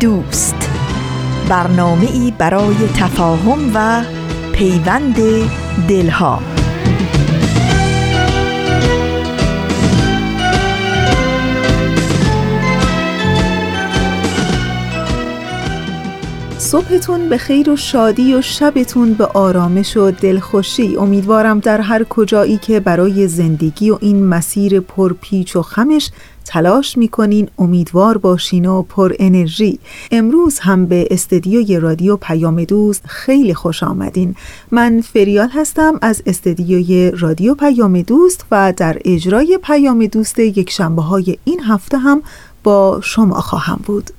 دوست. برنامه ای برای تفاهم و پیوند دلها. صبحتون به خیر و شادی و شبتون به آرامش و دلخوشی. امیدوارم در هر کجایی که برای زندگی و این مسیر پرپیچ و خمش تلاش می‌کنین امیدوار باشین و پر انرژی. امروز هم به استدیوی رادیو پیام دوست خیلی خوش آمدین. من فریال هستم از استدیوی رادیو پیام دوست و در اجرای پیام دوست یک شنبه های این هفته هم با شما خواهم بود.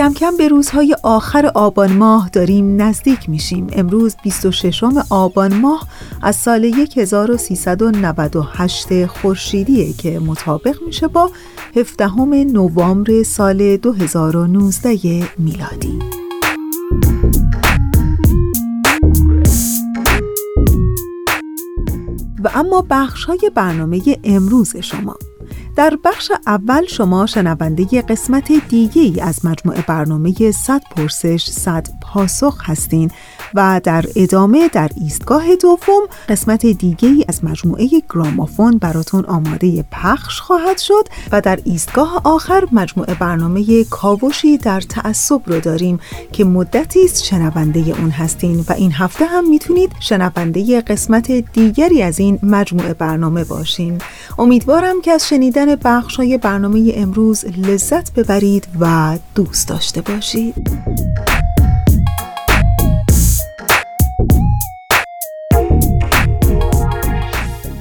کم کم به روزهای آخر آبان ماه داریم نزدیک میشیم. امروز 26 آبان ماه از سال 1398 خورشیدیه که مطابق میشه با 17 نوامبر سال 2019 میلادی. و اما بخش های برنامه امروز شما. در بخش اول شما شنونده قسمت دیگه از مجموعه برنامه 100 پرسش 100 پاسخ هستین و در ادامه در ایستگاه دوم قسمت دیگه از مجموعه گرامافون براتون آماده پخش خواهد شد و در ایستگاه آخر مجموعه برنامه کاوشی در تعصب رو داریم که مدتی است شنونده اون هستین و این هفته هم می‌تونید شنونده قسمت دیگری از این مجموعه برنامه باشین. امیدوارم که از شنیدن بخش های برنامه امروز لذت ببرید و دوست داشته باشید.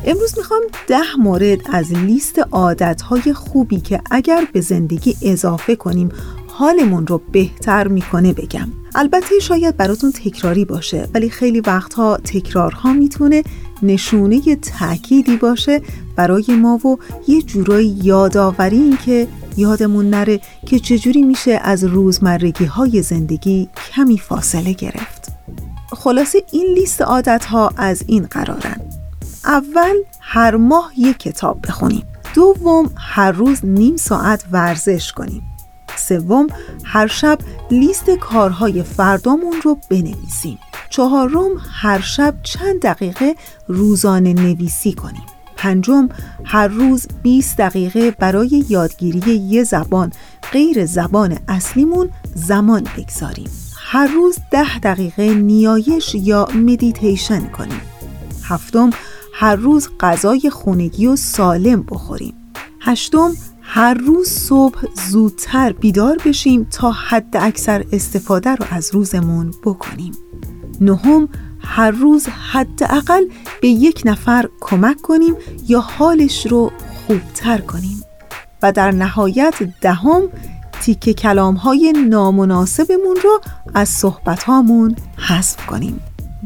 امروز می‌خوام ده مورد از لیست عادتهای خوبی که اگر به زندگی اضافه کنیم حالمون رو بهتر می‌کنه بگم. البته شاید براتون تکراری باشه ولی خیلی وقتها تکرارها می‌تونه نشونه تأکیدی باشه برای ما و یه جورایی یادآوری این که یادمون نره که چجوری میشه از روزمرگی های زندگی کمی فاصله گرفت. خلاصه این لیست عادت ها از این قرارن. اول هر ماه یک کتاب بخونیم. دوم هر روز نیم ساعت ورزش کنیم. سوم هر شب لیست کارهای فردامون رو بنویسیم. چهارم هر شب چند دقیقه روزانه نویسی کنیم. پنجم هر روز 20 دقیقه برای یادگیری یه زبان غیر زبان اصلیمون زمان بگذاریم. هر روز ده دقیقه نیایش یا مدیتیشن کنیم. هفتم هر روز غذای خونگی و سالم بخوریم. هشتم هر روز صبح زودتر بیدار بشیم تا حد اکثر استفاده رو از روزمون بکنیم. نهم هر روز حداقل به یک نفر کمک کنیم یا حالش رو خوبتر کنیم. و در نهایت دهم تیک کلام های نامناسبمون رو از صحبت هامون حذف کنیم.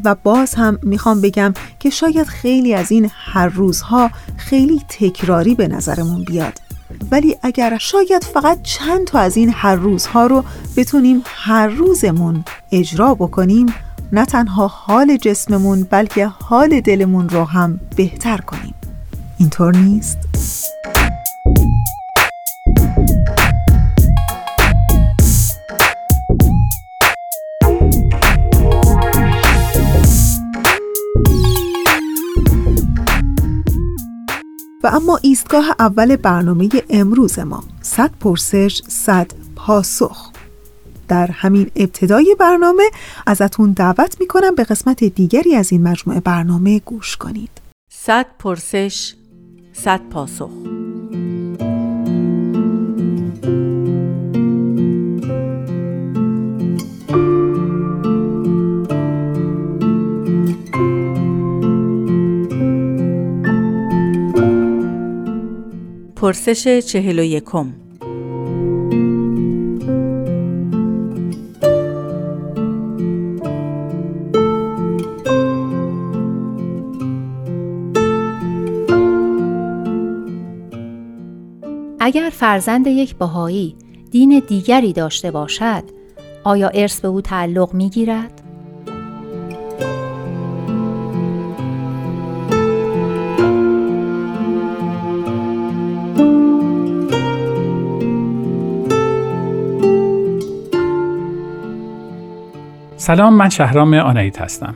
و باز هم می‌خوام بگم که شاید خیلی از این هر روزها خیلی تکراری به نظرمون بیاد ولی اگر شاید فقط چند تا از این هر روزها رو بتونیم هر روزمون اجرا بکنیم نه تنها حال جسممون بلکه حال دلمون رو هم بهتر کنیم اینطور نیست؟ و اما ایستگاه اول برنامه امروز ما صد پرسش صد پاسخ. در همین ابتدای برنامه ازتون دعوت می‌کنم به قسمت دیگری از این مجموعه برنامه گوش کنید. صد پرسش صد پاسخ. پرسش چهل و یکم اگر فرزند یک بهایی دین دیگری داشته باشد آیا ارث به او تعلق می گیرد؟ سلام من شهرام آنایت هستم.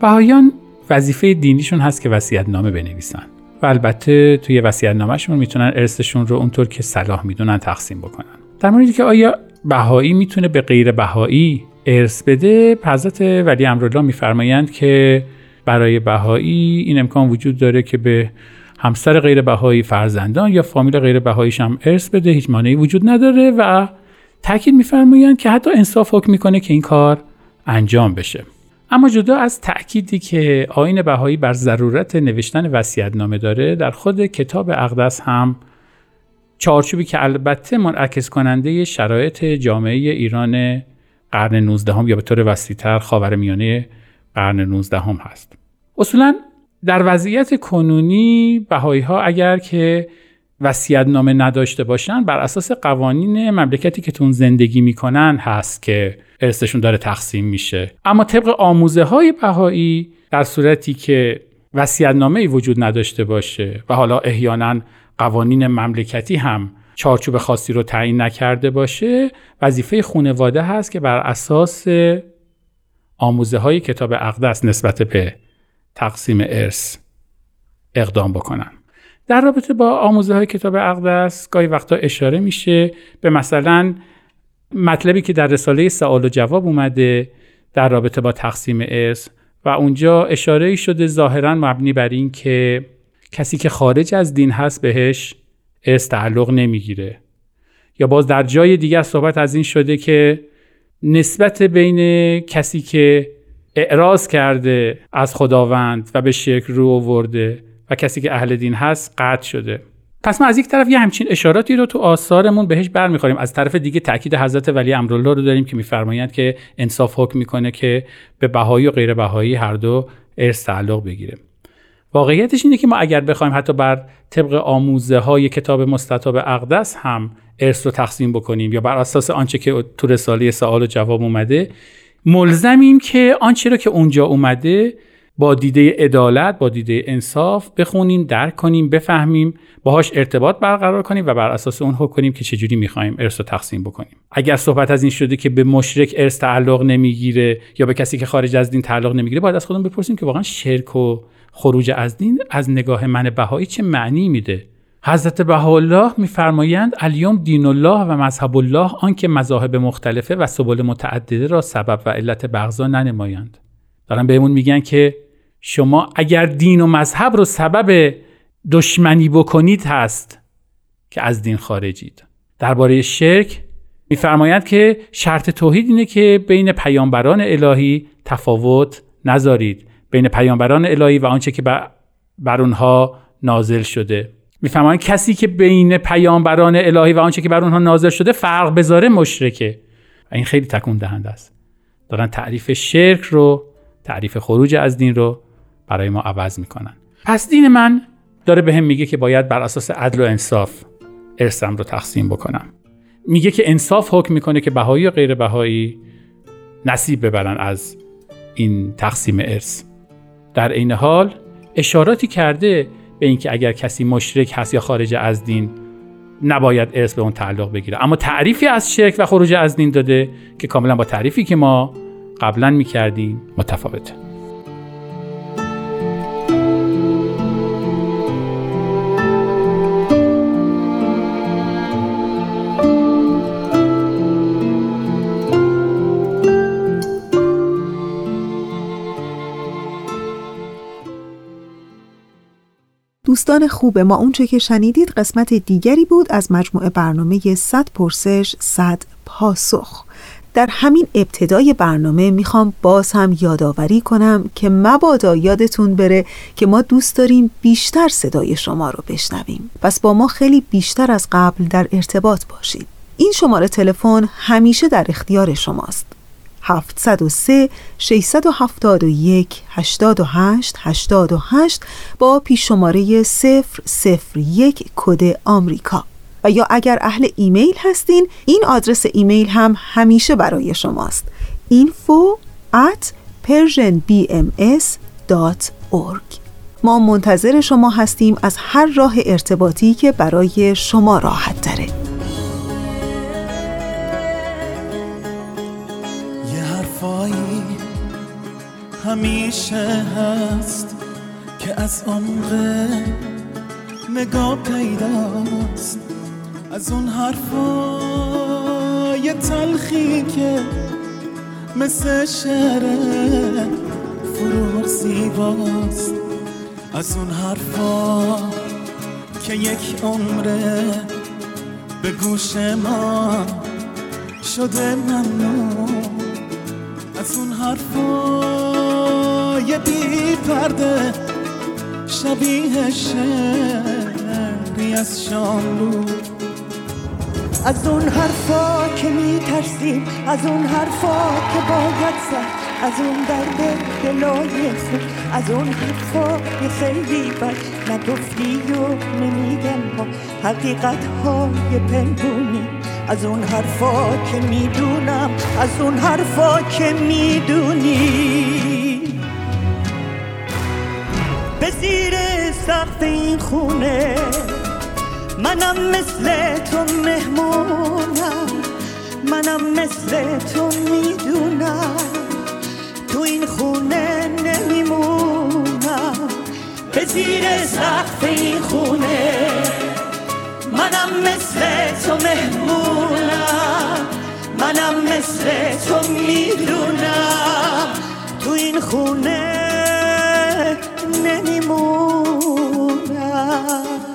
بهایان وظیفه دینیشون هست که وصیت نامه بنویسن و البته توی وصیت نامهشون می‌تونن ارثشون رو اونطور که صلاح می‌دونن تقسیم بکنن. در موردی که آیا بهایی می‌تونه به غیر بهایی ارث بده حضرت ولی امرالله میفرمایند که برای بهایی این امکان وجود داره که به همسر غیر بهایی فرزندان یا فامیل غیر بهاییش هم ارث بده هیچ مانعی وجود نداره و تاکید میفرمایند که حتی انصاف حکم می‌کنه که این کار انجام بشه. اما جدا از تأکیدی که آین بهایی بر ضرورت نوشتن نامه داره در خود کتاب اقدس هم چارچوبی که البته منعکس کننده شرایط جامعه ایران قرن 19 هم یا به طور وسیعتر خاور میانه قرن 19 هم هست. اصولا در وضعیت کنونی بهایی ها اگر که وسیعت نامه نداشته باشن بر اساس قوانین مملکتی که تون زندگی می‌کنن هست که ارثشون داره تقسیم میشه. اما طبق آموزه های بهایی در صورتی که وسیعت نامه ای وجود نداشته باشه و حالا احیانا قوانین مملکتی هم چارچوب خاصی رو تعیین نکرده باشه وظیفه خانواده هست که بر اساس آموزه های کتاب اقدس نسبت به تقسیم ارث اقدام بکنن. در رابطه با آموزه های کتاب اقدس گاهی وقتا اشاره میشه به مثلا مطلبی که در رساله سوال و جواب اومده در رابطه با تقسیم ارث و اونجا اشاره شده ظاهرا مبنی بر این که کسی که خارج از دین هست بهش ارث تعلق نمی‌گیره. یا باز در جای دیگر صحبت از این شده که نسبت بین کسی که اعراض کرده از خداوند و به شرک رو آورده و کسی که اهل دین هست قطع شده. پس ما از یک طرف یه همچین اشاراتی رو تو آثارمون بهش برمیخوریم. از طرف دیگه تاکید حضرت ولی امرالله رو داریم که میفرمایند که انصاف حکم می‌کنه که به بهایی و غیر بهایی هر دو ارث تعلق بگیره. واقعیتش اینه که ما اگر بخوایم حتی بر طبق آموزه های کتاب مستطاب اقدس هم ارث رو تقسیم بکنیم یا بر اساس آنچه که تو رساله سوال و جواب اومده ملزمیم که آنچه رو که اونجا اومده با دیده عدالت با دیده انصاف بخونیم درک کنیم بفهمیم باهاش ارتباط برقرار کنیم و بر اساس اون حکم کنیم که چجوری می‌خوایم ارث رو تقسیم بکنیم. اگر صحبت از این شده که به مشرک ارث تعلق نمی‌گیره یا به کسی که خارج از دین تعلق نمی‌گیره باید از خودمون بپرسیم که واقعا شرک و خروج از دین از نگاه من بهایی چه معنی میده. حضرت بهاءالله میفرمایند الیوم دین الله و مذهب الله آنکه مذاهب مختلفه و سبل متعدده را سبب و علت بغضا ننمایند. دارن بهمون میگن که شما اگر دین و مذهب رو سبب دشمنی بکنید هست که از دین خارجید. درباره شرک میفرمایند که شرط توحید اینه که بین پیامبران الهی تفاوت نذارید. بین پیامبران الهی و آنچه که بر اونها نازل شده. میفرمایند کسی که بین پیامبران الهی و آنچه که بر اونها نازل شده فرق بذاره مشرکه. و این خیلی تکون دهنده است. دارن تعریف شرک رو تعریف خروج از دین رو برای ما عوض می‌کنن. پس دین من داره به هم میگه که باید بر اساس عدل و انصاف ارثم رو تقسیم بکنم. میگه که انصاف حکم می‌کنه که بهایی و غیر بهایی نصیب ببرن از این تقسیم ارث. در عین حال اشاراتی کرده به اینکه اگر کسی مشرک هست یا خارج از دین نباید ارث به اون تعلق بگیره. اما تعریفی از شرک و خروج از دین داده که کاملا با تعریفی که ما قبلا می‌کردیم متفاوته. دوستان خوب ما اونچه که شنیدید قسمت دیگری بود از مجموعه برنامه 100 پرسش 100 پاسخ. در همین ابتدای برنامه می‌خوام باز هم یادآوری کنم که مبادا یادتون بره که ما دوست داریم بیشتر صدای شما رو بشنویم. پس با ما خیلی بیشتر از قبل در ارتباط باشید. این شماره تلفن همیشه در اختیار شماست. 703 671 88 88 با پیش شماره 001 کد آمریکا. و یا اگر اهل ایمیل هستین این آدرس ایمیل هم همیشه برای شماست. info at persianbms.org ما منتظر شما هستیم از هر راه ارتباطی که برای شما راحت داره همیشه هست که از عمق نگاه پیداست. از اون حرفای تلخی که مثل شعر فروغ زیباست. از اون حرفا که یک عمره به گوش ما شده ممنون از اون حرفای بی پرده شبیه شعری از شاملو از اون حرفا که میترسیم از اون حرفا که باید زد از اون درد دلای خود از اون حرفا یه خیلی بد نگفتی و نمیگن ما. حقیقت های پنهونی از اون حرفا که می‌دونم از اون حرفا که می‌دونی. سقف این خونه. منم مثل تو مهمونم. منم مثل تو می‌دونم. تو این خونه نمیمونم. به زیر سقف این خونه. منم مثل تو مهمونم. منم مثل تو می‌دونم. تو این خونه نمیمونم. یه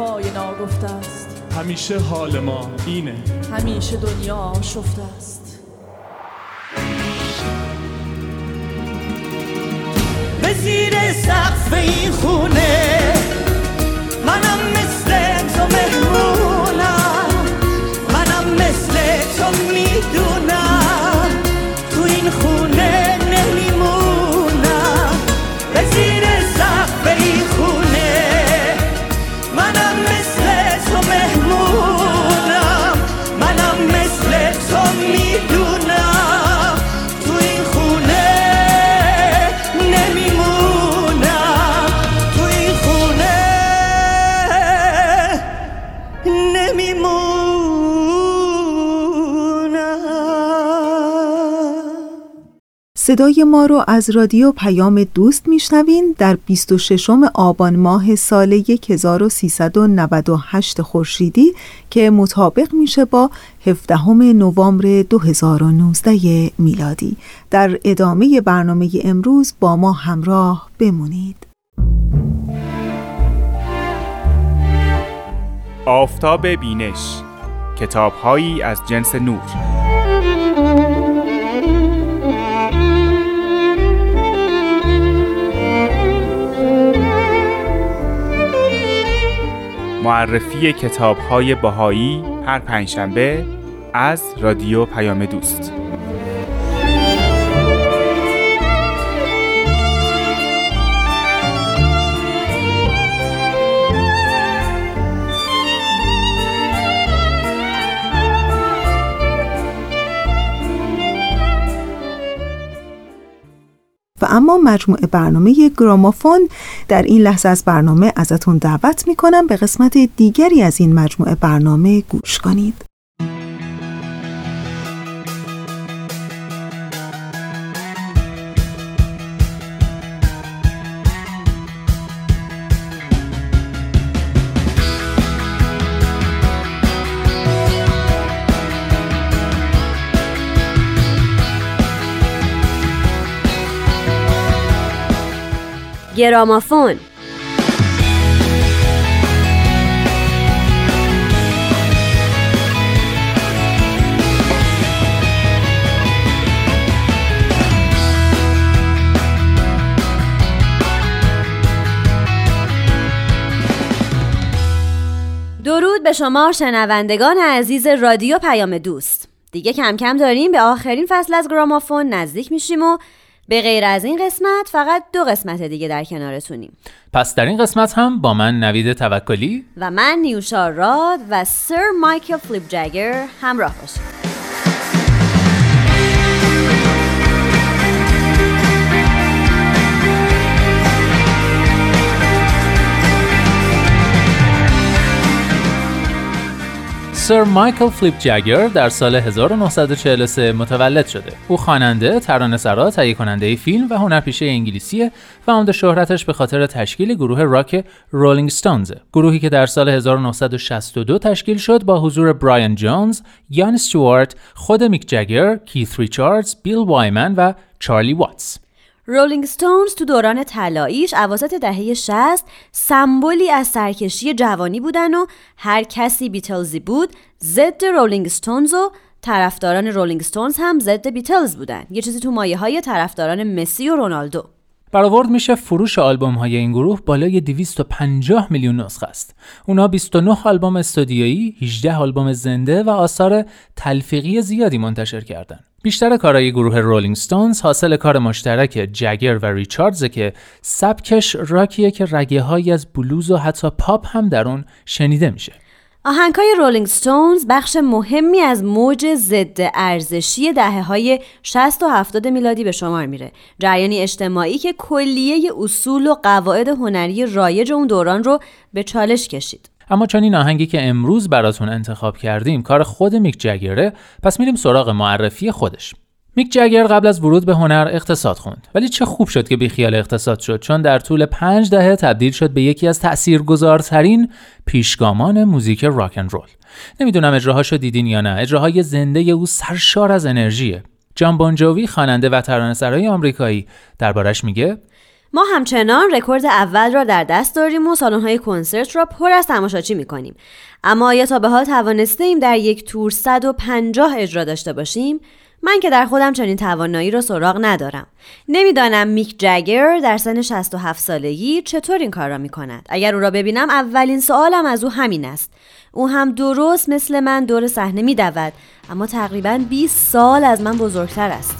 حرفای ناگفته است. همیشه حال ما اینه. همیشه دنیا آشفته است. به زیر سقف این خونه صدای ما رو از رادیو پیام دوست میشنوین در 26 آبان ماه سال 1398 خورشیدی که مطابق میشه با 17 نوامبر 2019 میلادی. در ادامه برنامه امروز با ما همراه بمونید. آفتاب بینش کتابهایی از جنس نور. معرفی کتابهای بهایی هر پنجشنبه از رادیو پیام دوست. و اما مجموعه برنامه گرامافون در این لحظه از برنامه ازتون دعوت می‌کنم به قسمت دیگری از این مجموعه برنامه گوش کنید. گرامافون. درود به شما شنوندگان عزیز رادیو پیام دوست. دیگه کم کم داریم به آخرین فصل از گرامافون نزدیک میشیم و به غیر از این قسمت فقط دو قسمت دیگه در کنارتونیم. پس در این قسمت هم با من نوید توکلی و من نیوشا راد و سر مایکل فلیپ جگر همراه باشیم سر مایکل فلیپ جگر در سال 1943 متولد شده. او خواننده، ترانه‌سرا، تهیه کننده فیلم و هنرپیشه انگلیسیه و عمده شهرتش به خاطر تشکیل گروه راک رولینگ ستونز، گروهی که در سال 1962 تشکیل شد با حضور برایان جونز، یان استوارت، خود میک جگر، کیث ریچاردز، بیل وایمن و چارلی واتس. رولینگ ستونز تو دوران طلاییش اواسط دهه 60 سمبولی از سرکشی جوانی بودن و هر کسی بیتلزی بود ضد رولینگ ستونز و طرفداران رولینگ ستونز هم ضد بیتلز بودن. یه چیزی تو مایه های طرفداران مسی و رونالدو. برآورد میشه فروش آلبوم های این گروه بالای 250 میلیون نسخه است. اونا 29 آلبوم استودیویی، 18 آلبوم زنده و آثار تلفیقی زیادی منتشر کردند. بیشتر کارهای گروه رولینگ ستونز حاصل کار مشترک جگر و ریچاردزه که سبکش راکیه که رگه های از بلوز و حتی پاپ هم در اون شنیده میشه. آهنگای رولینگ ستونز بخش مهمی از موج ضد ارزشی دهه های 60 و 70 میلادی به شمار میره. جریانی اجتماعی که کلیه اصول و قواعد هنری رایج اون دوران رو به چالش کشید. اما چون این آهنگی که امروز براتون انتخاب کردیم کار خود میک جگره پس میریم سراغ معرفی خودش میک جگر قبل از ورود به هنر اقتصاد خوند. ولی چه خوب شد که بیخیال اقتصاد شد چون در طول پنج دهه تبدیل شد به یکی از تاثیرگذارترین پیشگامان موزیک راک اند رول. نمی‌دونم اجراهاشو دیدین یا نه. اجراهای زنده او سرشار از انرژیه. جان بونجوی خواننده و ترانه‌سرای آمریکایی دربارش میگه ما همچنان رکورد اول را در دست داریم و های کنسرت را پر از تماشاچی می‌کنیم. اما آیا تا به حال توانسته ایم در یک تور 150 اجرا داشته باشیم من که در خودم چنین توانایی را سراغ ندارم. نمی‌دانم میک جگر در سن 67 سالگی چطور این کار را می کند اگر او را ببینم اولین سوالم از او همین است. او هم درست مثل من دور صحنه می دود اما تقریبا 20 سال از من بزرگتر است.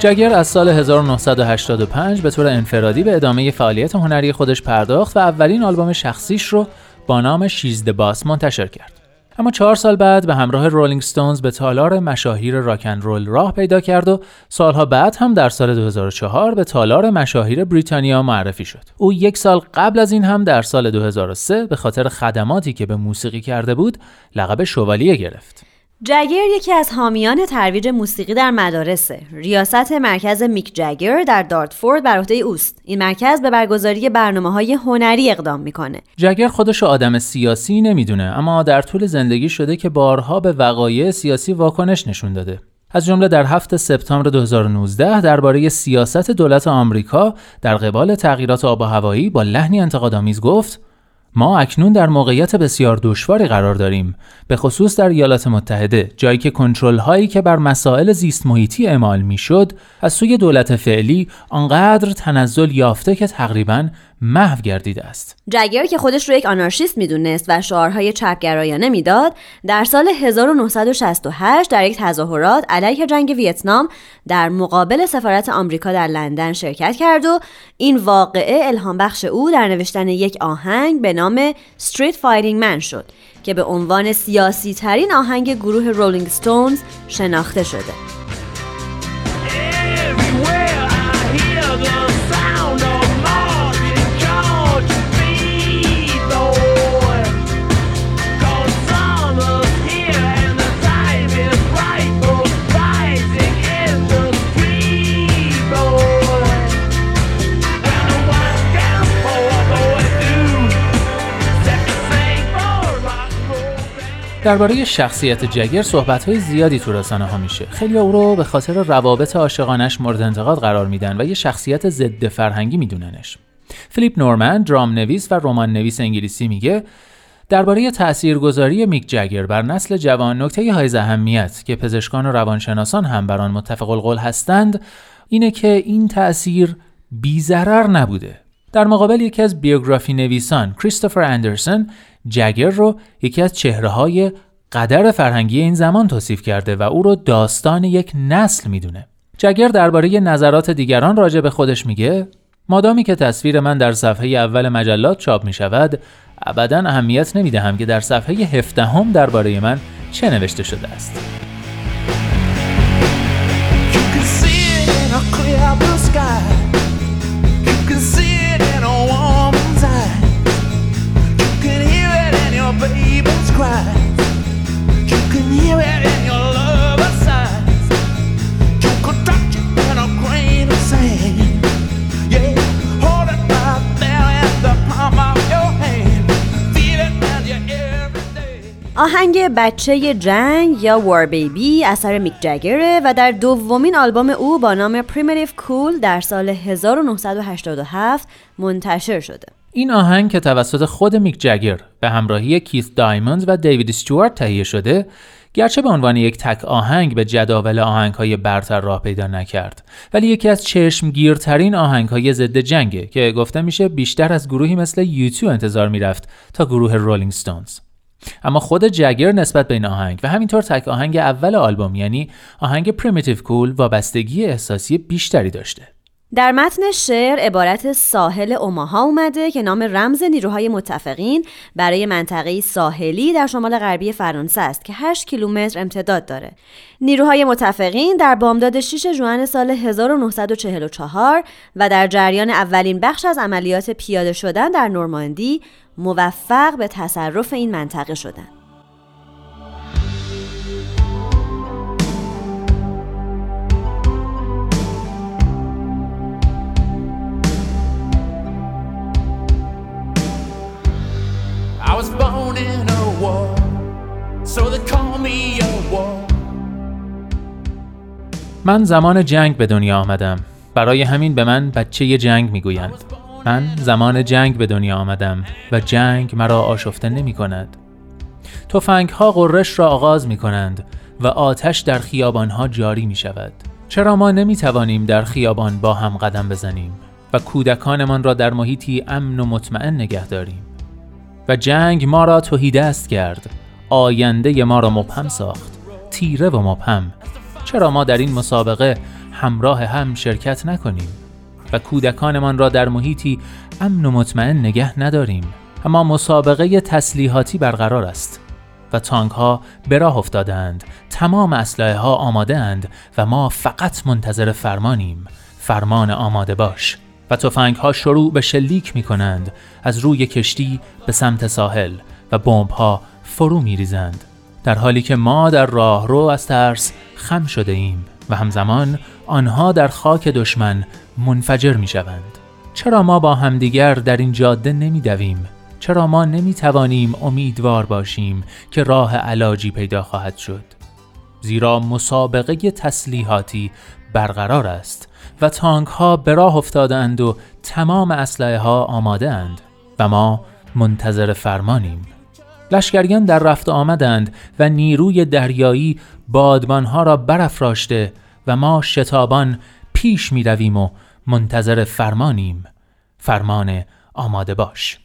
جگر از سال 1985 به طور انفرادی به ادامه فعالیت هنری خودش پرداخت و اولین آلبوم شخصیش رو با نام شیز باس منتشر کرد. اما چهار سال بعد به همراه رولینگ ستونز به تالار مشاهیر راکن رول راه پیدا کرد و سالها بعد هم در سال 2004 به تالار مشاهیر بریتانیا معرفی شد. او یک سال قبل از این هم در سال 2003 به خاطر خدماتی که به موسیقی کرده بود لقب شوالیه گرفت. جگر یکی از حامیان ترویج موسیقی در مدارسه. ریاست مرکز میک جگر در دارتفورد بر عهده اوست. این مرکز به برگزاری برنامه های هنری اقدام می‌کنه. جگر خودش آدم سیاسی نمی‌دونه اما در طول زندگی شده که بارها به وقایع سیاسی واکنش نشون داده. از جمله در هفت سپتامبر 2019 درباره سیاست دولت آمریکا در قبال تغییرات آب و هوایی با لحنی انتقادآمیز گفت ما اکنون در موقعیت بسیار دشواری قرار داریم به خصوص در ایالات متحده جایی که کنترل هایی که بر مسائل زیست محیطی اعمال می‌شد از سوی دولت فعلی آنقدر تنزل یافته که تقریبا محو گردیده است. جگر که خودش رو یک آنارشیست می‌دونست و شعارهای چپگرایانه می‌داد در سال 1968 در یک تظاهرات علیه جنگ ویتنام در مقابل سفارت آمریکا در لندن شرکت کرد و این واقعه الهام بخش او در نوشتن یک آهنگ به نام Street Fighting Man شد که به عنوان سیاسی ترین آهنگ گروه رولینگ ستونز شناخته شده. درباره شخصیت جگر صحبت های زیادی تو رسانه ها میشه. خیلی او رو به خاطر روابط عاشقانش مورد انتقاد قرار میدن و یه شخصیت ضد فرهنگی میدوننش. فیلیپ نورمن درام نویس و رمان نویس انگلیسی میگه درباره تاثیرگذاری میک جگر بر نسل جوان نکته های اهمیت که پزشکان و روانشناسان هم بر آن متفق القول هستند اینه که این تأثیر بیزرر نبوده. در مقابل یکی از بیوگرافی نویسان کریستوفر اندرسون جگر رو یکی از چهره های قدر فرهنگی این زمان توصیف کرده و او رو داستان یک نسل می‌دونه. جگر درباره نظرات دیگران راجع به خودش میگه مادامی که تصویر من در صفحه اول مجلات چاپ می شود ابدا اهمیت نمی دهم که در صفحه هفدهم درباره من چه نوشته شده است. آهنگ بچه جنگ یا War Baby اثر میک جگره و در دومین آلبوم او با نام Primitive Cool در سال 1987 منتشر شده. این آهنگ که توسط خود میک جگر به همراهی کیث دایموند و دیوید استوارت تهیه شده گرچه به عنوان یک تک آهنگ به جداول آهنگ های برتر راه پیدا نکرد ولی یکی از چشمگیرترین آهنگ های ضد جنگه که گفته میشه بیشتر از گروهی مثل U2 انتظار می‌رفت تا گروه رولینگ ستونز اما خود جگر نسبت به این آهنگ و همینطور تک آهنگ اول آلبوم یعنی آهنگ Primitive Cool وابستگی احساسی بیشتری داشته در متن شعر عبارت ساحل اوماها اومده که نام رمز نیروهای متفقین برای منطقه ساحلی در شمال غربی فرانسه است که 8 کیلومتر امتداد داره. نیروهای متفقین در بامداد 6 ژوئن سال 1944 و در جریان اولین بخش از عملیات پیاده شدن در نورماندی موفق به تصرف این منطقه شدند. من زمان جنگ به دنیا آمدم. برای همین به من بچه جنگ می‌گویند. من زمان جنگ به دنیا آمدم و جنگ مرا آشفته نمی کند. توفنگ ها قررش را آغاز می کنند و آتش در خیابان ها جاری می شود. چرا ما نمی توانیم در خیابان با هم قدم بزنیم و کودکانمان را در محیطی امن و مطمئن نگه داریم؟ و جنگ ما را توهی دست کرد. آینده ما را مبهم ساخت. تیره و مبهم. چرا ما در این مسابقه همراه هم شرکت نکنیم؟ و کودکانمان را در محیطی امن و مطمئن نگه نداریم. اما مسابقه تسلیحاتی برقرار است و تانک ها به راه افتادند تمام اسلحه ها آماده اند و ما فقط منتظر فرمانیم. فرمان آماده باش. و تفنگ ها شروع به شلیک می کنند از روی کشتی به سمت ساحل و بمب ها فرو می ریزند در حالی که ما در راه رو از ترس خم شده ایم و همزمان آنها در خاک دشمن منفجر می شوند. چرا ما با همدیگر در این جاده نمی دویم؟ چرا ما نمی توانیم امیدوار باشیم که راه علاجی پیدا خواهد شد؟ زیرا مسابقه تسلیحاتی برقرار است و تانک ها به راه افتادند و تمام اسلحه ها آماده اند و ما منتظر فرمانیم. لشکریان در رفت آمدند و نیروی دریایی بادبانها را برافراشته و ما شتابان پیش می و منتظر فرمانیم. فرمان آماده باش.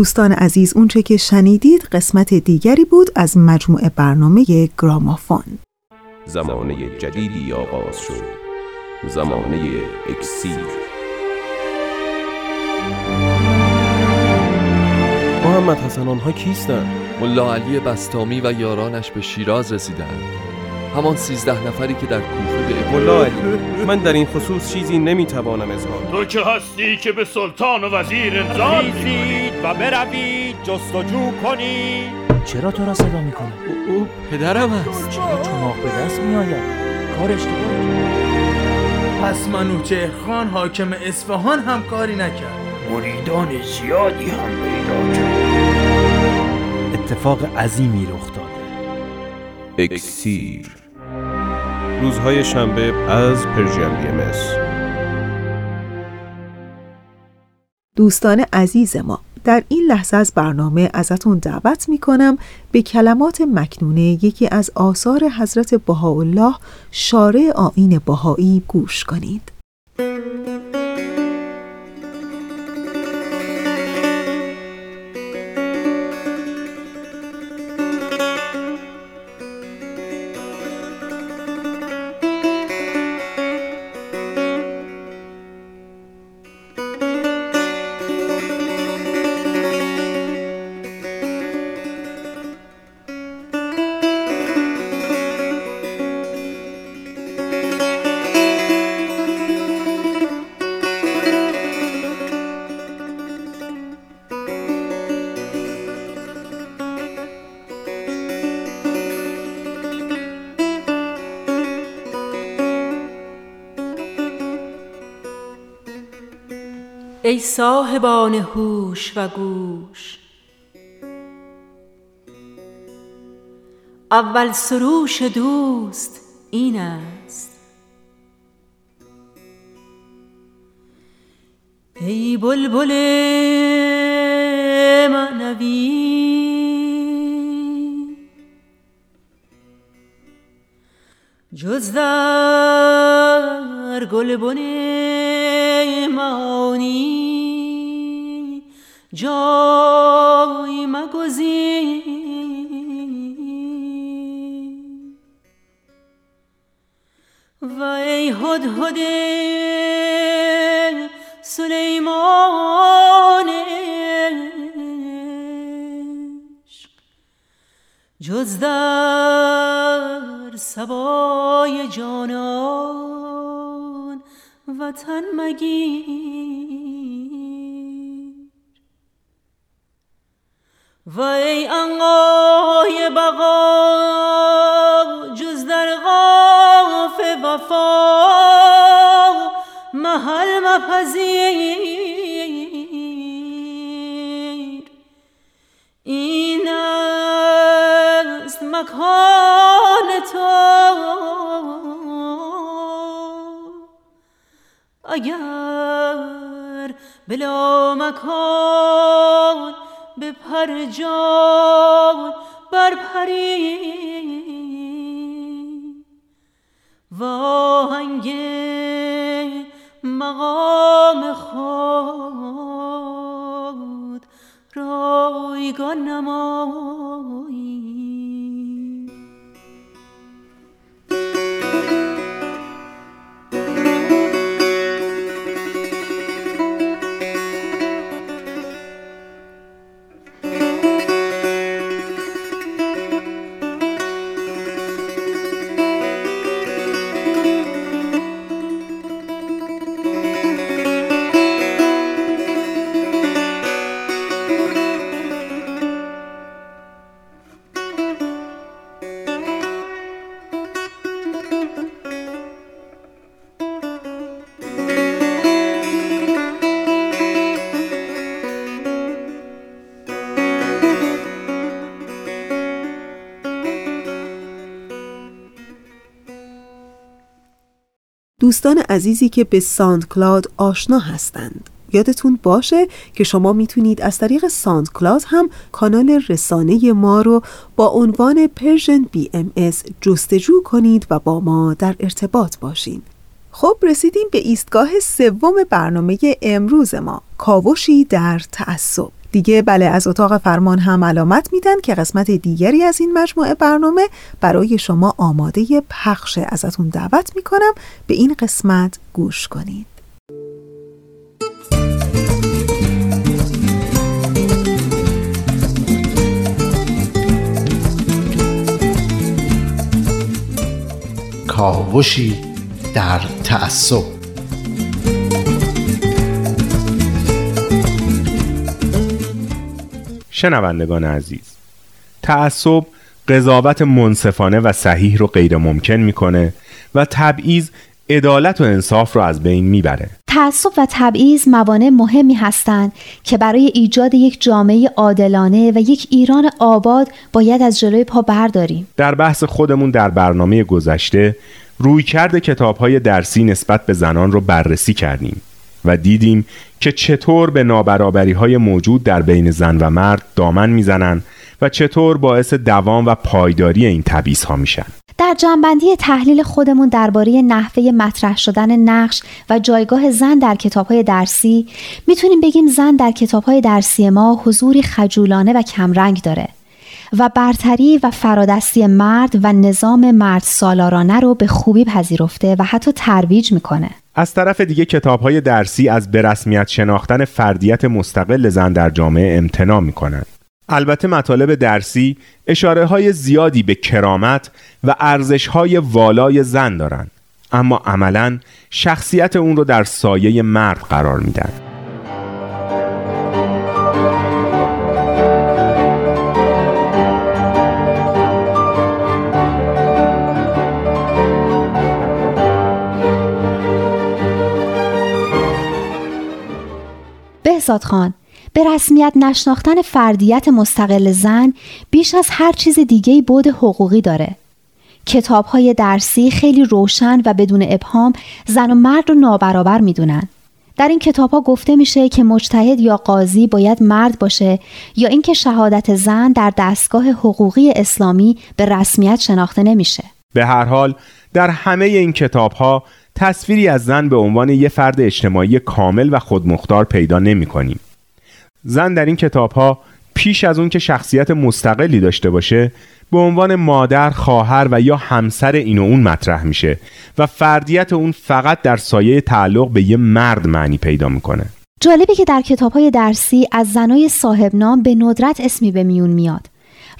دوستان عزیز اونچه که شنیدید قسمت دیگری بود از مجموعه برنامه گرامافون. زمانه جدیدی آغاز شد. زمانه اکسیر. محمد حسن آنها کیستند؟ ملا علی بستامی و یارانش به شیراز رسیدند. همان سیزده نفری که در کوفه به علی من در این خصوص چیزی نمی‌توانم اظهار تو که هستی که به سلطان و وزیر انذار میزید و بروید جستجو کنید چرا تو را صدا می‌کنه؟ او, او پدرم است. چرا چماق به دست میآید؟ کار اشتباهی پس منوچهر خان حاکم اصفهان هم کاری نکرد. مریدان زیادی هم پیدا کرد. اتفاق عظیمی رخ داده. اکسیر. روزهای شنبه از پرژیم بی دوستان عزیز ما در این لحظه از برنامه ازتون دعوت می کنم به کلمات مکنونه یکی از آثار حضرت بهاءالله شارع آین بهایی گوش کنید. صاحبان هوش و گوش. اول سروش دوست این است. ای بلبل معنوی. جز در گلبن معانی جای مگزین. و ای هدهد سلیمان جز در سبای جانان وطن مگیر. و ای انقای بقا جز در غاف وفا محل مپذیر این است مکان تو اگر بلا مکان به پر جان برپری. و آهنگ مقام خود رایگان نمایی. دوستان عزیزی که به ساند کلاد آشنا هستند. یادتون باشه که شما می‌تونید از طریق SoundCloud هم کانال رسانه ما رو با عنوان Persian BM جستجو کنید و با ما در ارتباط باشین. خب رسیدیم به ایستگاه سوم برنامه امروز ما کاوشی در تعصب. دیگه بله از اتاق فرمان هم علامت میدن که قسمت دیگری از این مجموعه برنامه برای شما آماده پخش ازتون دعوت می‌کنم. به این قسمت گوش کنید. کاوشی در تعصب شنوندگان عزیز تعصب قضاوت منصفانه و صحیح رو غیر ممکن می‌کنه و تبعیض عدالت و انصاف رو از بین می‌بره. تعصب و تبعیض موانع مهمی هستند که برای ایجاد یک جامعه عادلانه و یک ایران آباد باید از جلوی پا برداریم. در بحث خودمون در برنامه گذشته روی کرده کتاب های درسی نسبت به زنان رو بررسی کردیم. و دیدیم که چطور به نابرابری های موجود در بین زن و مرد دامن می‌زنن و چطور باعث دوام و پایداری این تبعیض ها میشن. در جنبندی تحلیل خودمون درباره نحوه مطرح شدن نقش و جایگاه زن در کتابهای درسی می‌تونیم بگیم زن در کتابهای درسی ما حضوری خجولانه و کمرنگ داره. و برتری و فرادستی مرد و نظام مرد سالارانه رو به خوبی پذیرفته و حتی ترویج می‌کنه از طرف دیگه کتاب های درسی از برسمیت شناختن فردیت مستقل زن در جامعه امتناع می‌کنند. البته مطالب درسی اشاره های زیادی به کرامت و ارزش های والای زن دارند اما عملا شخصیت اون رو در سایه مرد قرار میدن. بهزاد خان به رسمیت نشناختن فردیت مستقل زن بیش از هر چیز دیگه بود حقوقی داره. کتاب های درسی خیلی روشن و بدون ابهام زن و مرد رو نابرابر می‌دونن. در این کتاب ها گفته میشه که مجتهد یا قاضی باید مرد باشه یا اینکه شهادت زن در دستگاه حقوقی اسلامی به رسمیت شناخته نمیشه. به هر حال در همه این کتاب ها تصویری از زن به عنوان یه فرد اجتماعی کامل و خودمختار پیدا نمی کنیم. زن در این کتاب ها پیش از اون که شخصیت مستقلی داشته باشه به عنوان مادر، خواهر و یا همسر این و اون مطرح میشه و فردیت اون فقط در سایه تعلق به یه مرد معنی پیدا می‌کنه. جالبه که در کتاب های درسی از زنای صاحب نام به ندرت اسمی به میون میاد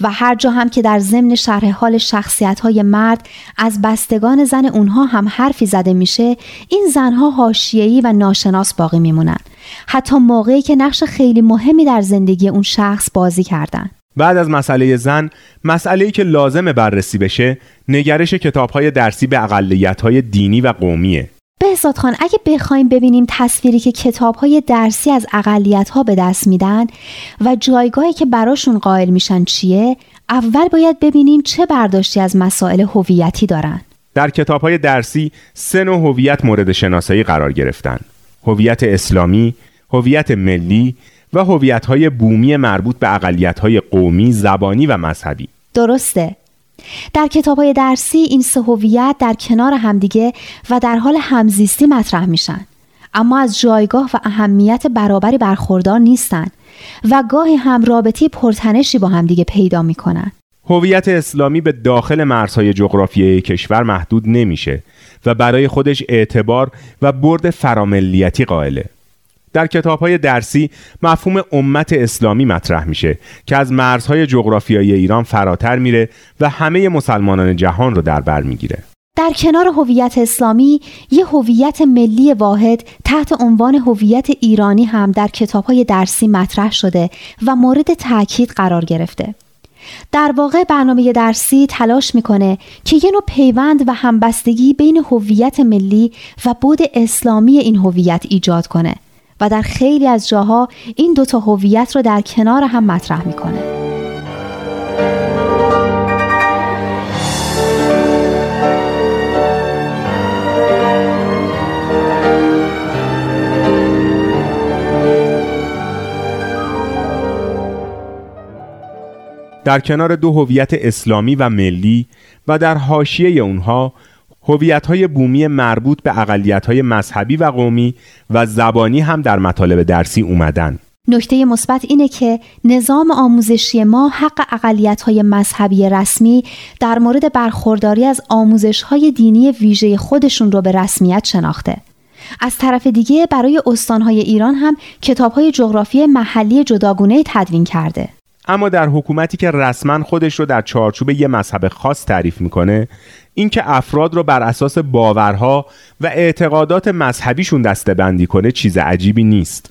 و هر جا هم که در ضمن شرح حال شخصیت های مرد از بستگان زن اونها هم حرفی زده میشه این زنها حاشیه‌ای و ناشناس باقی میمونن. حتی موقعی که نقش خیلی مهمی در زندگی اون شخص بازی کردن. بعد از مسئله زن مسئله که لازم بررسی بشه نگرش کتاب های درسی به اقلیت های دینی و قومیه. بهزاد خان اگه بخوایم ببینیم تصویری که کتاب های درسی از اقلیت ها به دست میدن و جایگاهی که براشون قائل میشن چیه اول باید ببینیم چه برداشتی از مسائل هویتی دارن. در کتاب های درسی سه نوع هویت مورد شناسایی قرار گرفتن. هویت اسلامی، هویت ملی و هویت های بومی مربوط به اقلیت های قومی، زبانی و مذهبی. درسته. در کتاب های درسی این سه هویت در کنار همدیگه و در حال همزیستی مطرح میشن. اما از جایگاه و اهمیت برابری برخوردار نیستن و گاهی هم رابطی پرتنشی با همدیگه پیدا می‌کنن. هویت اسلامی به داخل مرزهای جغرافیایی کشور محدود نمیشه و برای خودش اعتبار و برد فراملیتی قائله. در کتاب های درسی مفهوم امت اسلامی مطرح میشه که از مرزهای جغرافیایی ایران فراتر میره و همه مسلمانان جهان رو در بر می‌گیره. در کنار هویت اسلامی یه هویت ملی واحد تحت عنوان هویت ایرانی هم در کتاب های درسی مطرح شده و مورد تاکید قرار گرفته. در واقع برنامه درسی تلاش می‌کنه که یه نوع پیوند و همبستگی بین هویت ملی و بود اسلامی این هویت ایجاد کنه. و در خیلی از جاها این دوتا هویت رو در کنار هم مطرح می‌کنه. در کنار دو هویت اسلامی و ملی و در حاشیه اونها هویت های بومی مربوط به اقلیت های مذهبی و قومی و زبانی هم در مطالب درسی اومدن نکته مثبت اینه که نظام آموزشی ما حق اقلیت های مذهبی رسمی در مورد برخورداری از آموزش های دینی ویژه خودشون رو به رسمیت شناخته. از طرف دیگه برای استانهای ایران هم کتاب های جغرافی محلی جداگونه تدوین کرده. اما در حکومتی که رسما خودش رو در چارچوب یه مذهب خاص تعریف می‌کنه اینکه افراد رو بر اساس باورها و اعتقادات مذهبیشون دستبندی کنه چیز عجیبی نیست.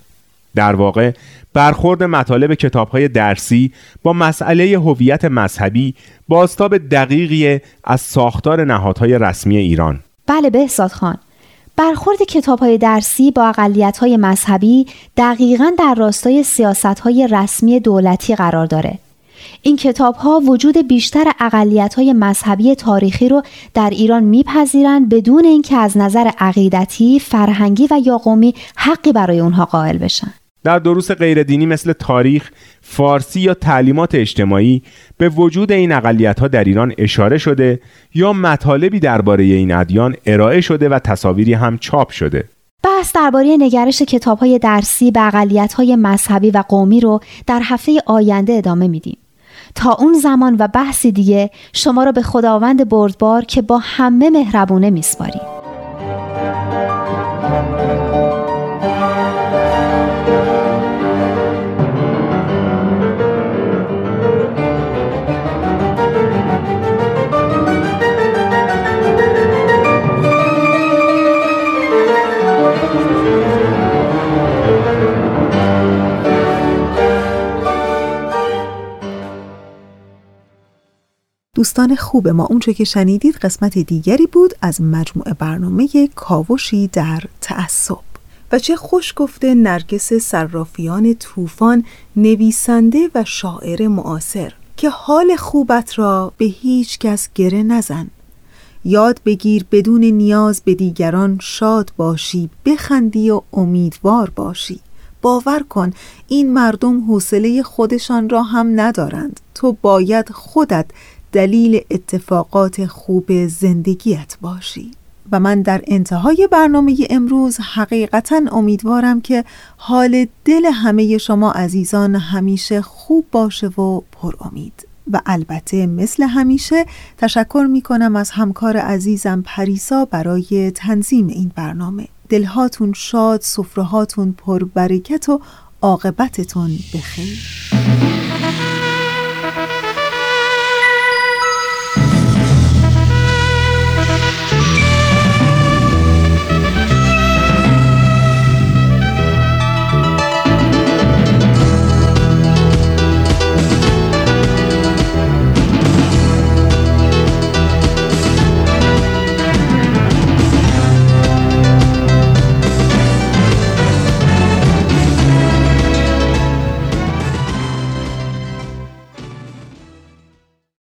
در واقع برخورد مطالب کتابهای درسی با مسئله هویت مذهبی باستاب دقیقی از ساختار نهادهای رسمی ایران. بله بهزاد خان. برخورد کتاب های درسی با اقلیت های مذهبی دقیقا در راستای سیاست های رسمی دولتی قرار داره. این کتاب ها وجود بیشتر اقلیت های مذهبی تاریخی رو در ایران میپذیرند بدون اینکه از نظر عقیدتی، فرهنگی و یا قومی حقی برای اونها قائل بشن. در دروس غیردینی مثل تاریخ، فارسی یا تعلیمات اجتماعی به وجود این اقلیت ها در ایران اشاره شده یا مطالبی درباره این ادیان ارائه شده و تصاویری هم چاپ شده. بحث درباره نگرش کتاب های درسی به اقلیت های مذهبی و قومی رو در هفته آینده ادامه میدیم. تا اون زمان و بحثی دیگه شما رو به خداوند بردبار که با همه مهربونه میسپاریم. دوستان خوب ما اونچه که شنیدید قسمت دیگری بود از مجموعه برنامه کاوشی در تعصب. و چه خوش گفته نرگس صرافیان طوفان نویسنده و شاعر معاصر که حال خوبت را به هیچ کس گره نزن. یاد بگیر بدون نیاز به دیگران شاد باشی بخندی و امیدوار باشی. باور کن این مردم حوصله خودشان را هم ندارند. تو باید خودت دلیل اتفاقات خوب زندگیت باشی. و من در انتهای برنامه امروز حقیقتا امیدوارم که حال دل همه شما عزیزان همیشه خوب باشه و پر امید. و البته مثل همیشه تشکر می کنم از همکار عزیزم پریسا برای تنظیم این برنامه. دلهاتون شاد، صفرهاتون پر برکت و عاقبتتون بخیر.